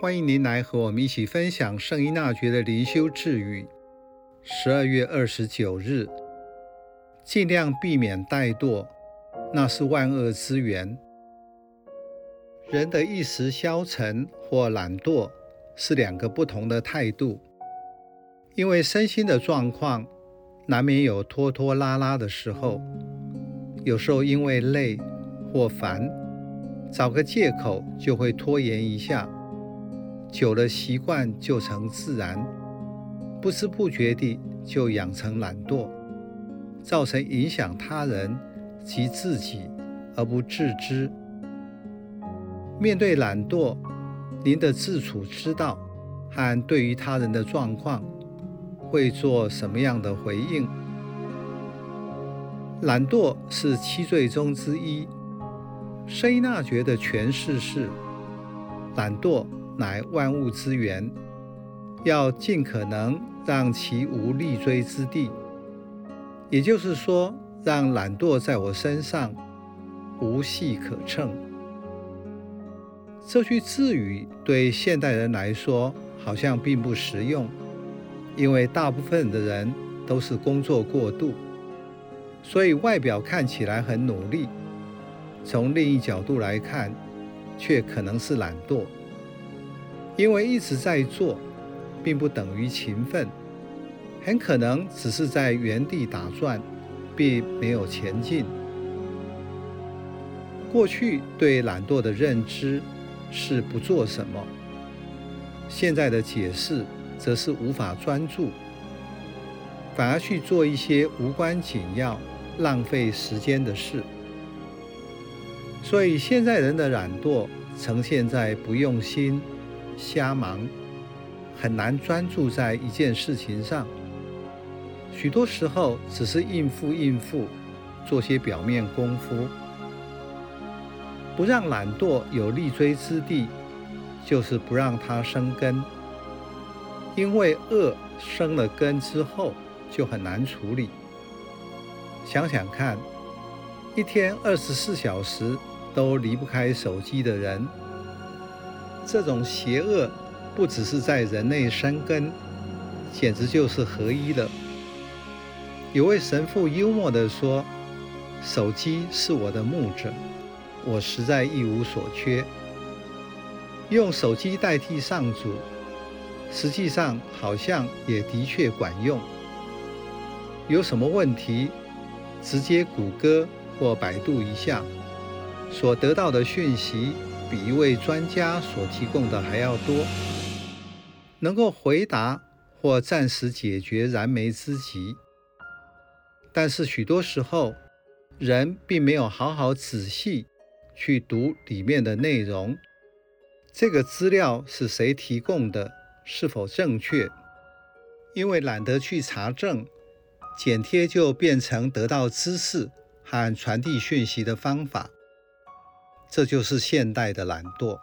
欢迎您来和我们一起分享圣依纳爵的灵修智语。十二月二十九日，尽量避免怠惰，那是万恶之源。人的一时消沉或懒惰是两个不同的态度，因为身心的状况难免有拖拖拉拉的时候，有时候因为累或烦，找个借口就会拖延一下。久了，习惯就成自然，不知不觉地就养成懒惰，造成影响他人及自己而不自知。面对懒惰，您的自处之道和对于他人的状况会做什么样的回应？懒惰是七罪中之一，圣依纳爵的诠释是：懒惰。乃万物之源，要尽可能让其无立锥之地。也就是说，让懒惰在我身上无隙可乘。这句智语对现代人来说好像并不实用，因为大部分的人都是工作过度，所以外表看起来很努力，从另一角度来看，却可能是懒惰。因为一直在做，并不等于勤奋，很可能只是在原地打转，并没有前进。过去对懒惰的认知是不做什么，现在的解释则是无法专注，反而去做一些无关紧要、浪费时间的事。所以现在人的懒惰呈现在不用心。瞎忙，很难专注在一件事情上。许多时候只是应付应付，做些表面功夫。不让懒惰有立锥之地，就是不让它生根。因为恶生了根之后，就很难处理。想想看，一天二十四小时都离不开手机的人。这种邪恶不只是在人类生根，简直就是合一了。有位神父幽默地说：“手机是我的牧者，我实在一无所缺。用手机代替上主，实际上好像也的确管用。有什么问题，直接谷歌或百度一下，所得到的讯息。”比一位专家所提供的还要多，能够回答或暂时解决燃眉之急。但是许多时候，人并没有好好仔细去读里面的内容，这个资料是谁提供的，是否正确？因为懒得去查证，剪贴就变成得到知识和传递讯息的方法。这就是现代的懒惰。